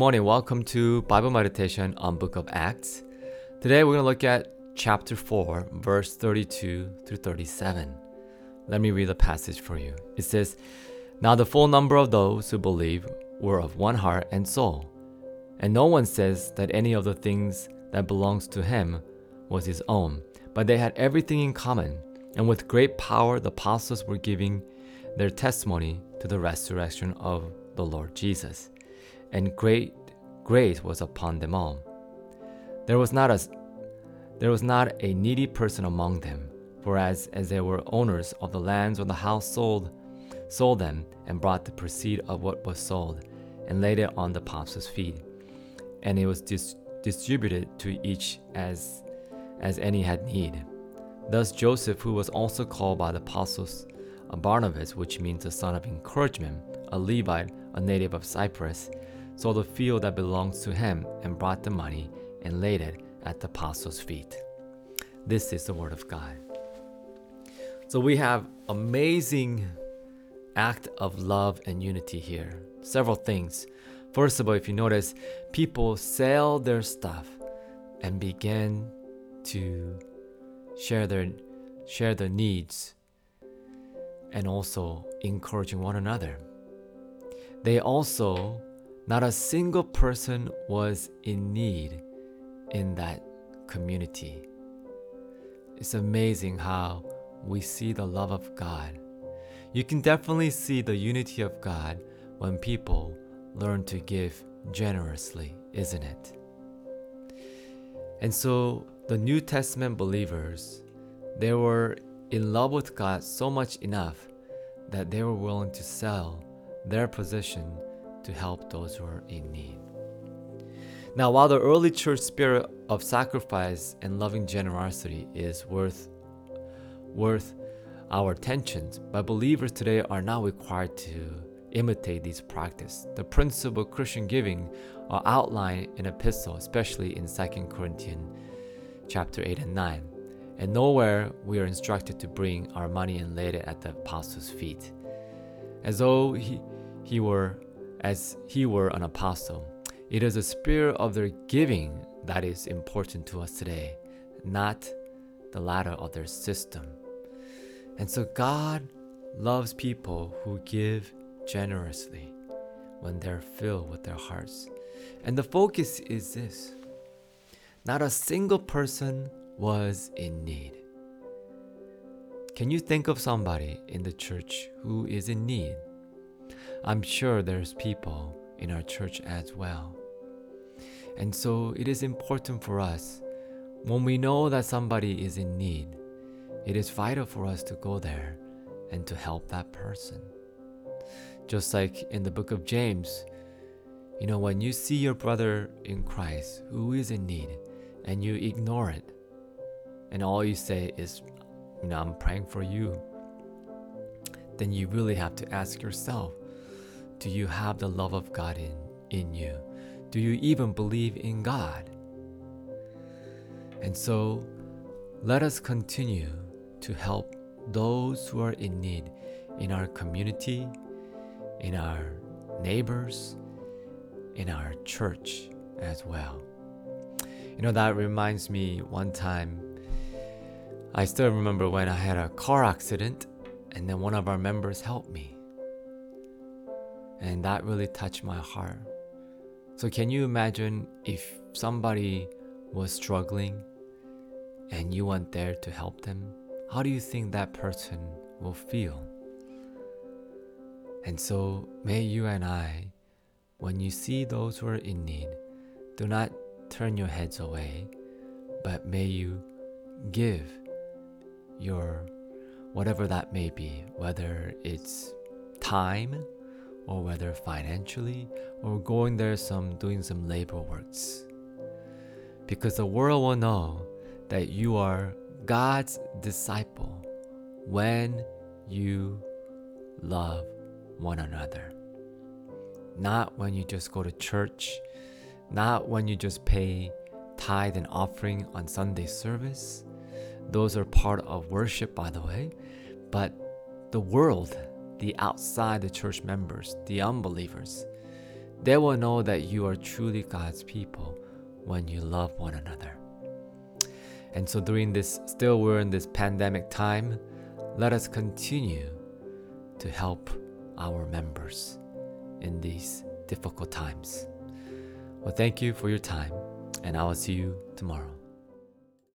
morning. Welcome to Bible meditation on Book of Acts. Today we're going to look at chapter 4, verse 32 through 37. Let me read the passage for you. It says, Now the full number of those who believe were of one heart and soul. And no one says that any of the things that belongs to him was his own, but they had everything in common. And with great power the apostles were giving their testimony to the resurrection of the Lord Jesus. And great grace was upon them all. There was not a there was not a needy person among them, for as, as they were owners of the lands when the house sold sold them and brought the proceed of what was sold and laid it on the apostles' feet. And it was dis- distributed to each as as any had need. Thus Joseph, who was also called by the apostles a Barnabas, which means the son of encouragement, a Levite, a native of Cyprus, sold the field that belongs to him and brought the money and laid it at the apostles' feet. This is the word of God. So we have amazing act of love and unity here. Several things. First of all, if you notice, people sell their stuff and begin to share their share their needs and also encouraging one another. They also, not a single person was in need in that community. It's amazing how we see the love of God. You can definitely see the unity of God when people learn to give generously, isn't it? And so the New Testament believers, they were in love with God so much enough that they were willing to sell their position to help those who are in need. Now, while the early church spirit of sacrifice and loving generosity is worth worth our attention, but believers today are not required to imitate these practices. The principle of Christian giving are outlined in epistle, especially in 2 Corinthians chapter 8 and 9. And nowhere we are instructed to bring our money and lay it at the apostles' feet, as though he, he were as he were an apostle. It is the spirit of their giving that is important to us today, not the latter of their system. And so God loves people who give generously when they're filled with their hearts. And the focus is this not a single person was in need. Can you think of somebody in the church who is in need? I'm sure there's people in our church as well. And so it is important for us when we know that somebody is in need, it is vital for us to go there and to help that person. Just like in the book of James, you know, when you see your brother in Christ who is in need and you ignore it, and all you say is, you know, I'm praying for you, then you really have to ask yourself, do you have the love of God in, in you? Do you even believe in God? And so let us continue to help those who are in need in our community, in our neighbors, in our church as well. You know, that reminds me one time, I still remember when I had a car accident and then one of our members helped me. And that really touched my heart. So, can you imagine if somebody was struggling and you weren't there to help them? How do you think that person will feel? And so, may you and I, when you see those who are in need, do not turn your heads away, but may you give your whatever that may be, whether it's time, or whether financially or going there some doing some labor works. Because the world will know that you are God's disciple when you love one another. Not when you just go to church, not when you just pay tithe and offering on Sunday service. Those are part of worship, by the way. But the world the outside the church members, the unbelievers, They will know that you are truly God's people when you love one another. And so during this, still we're in this pandemic time, let us continue to help our members in these difficult times. Well, thank you for your time, and I will see you tomorrow.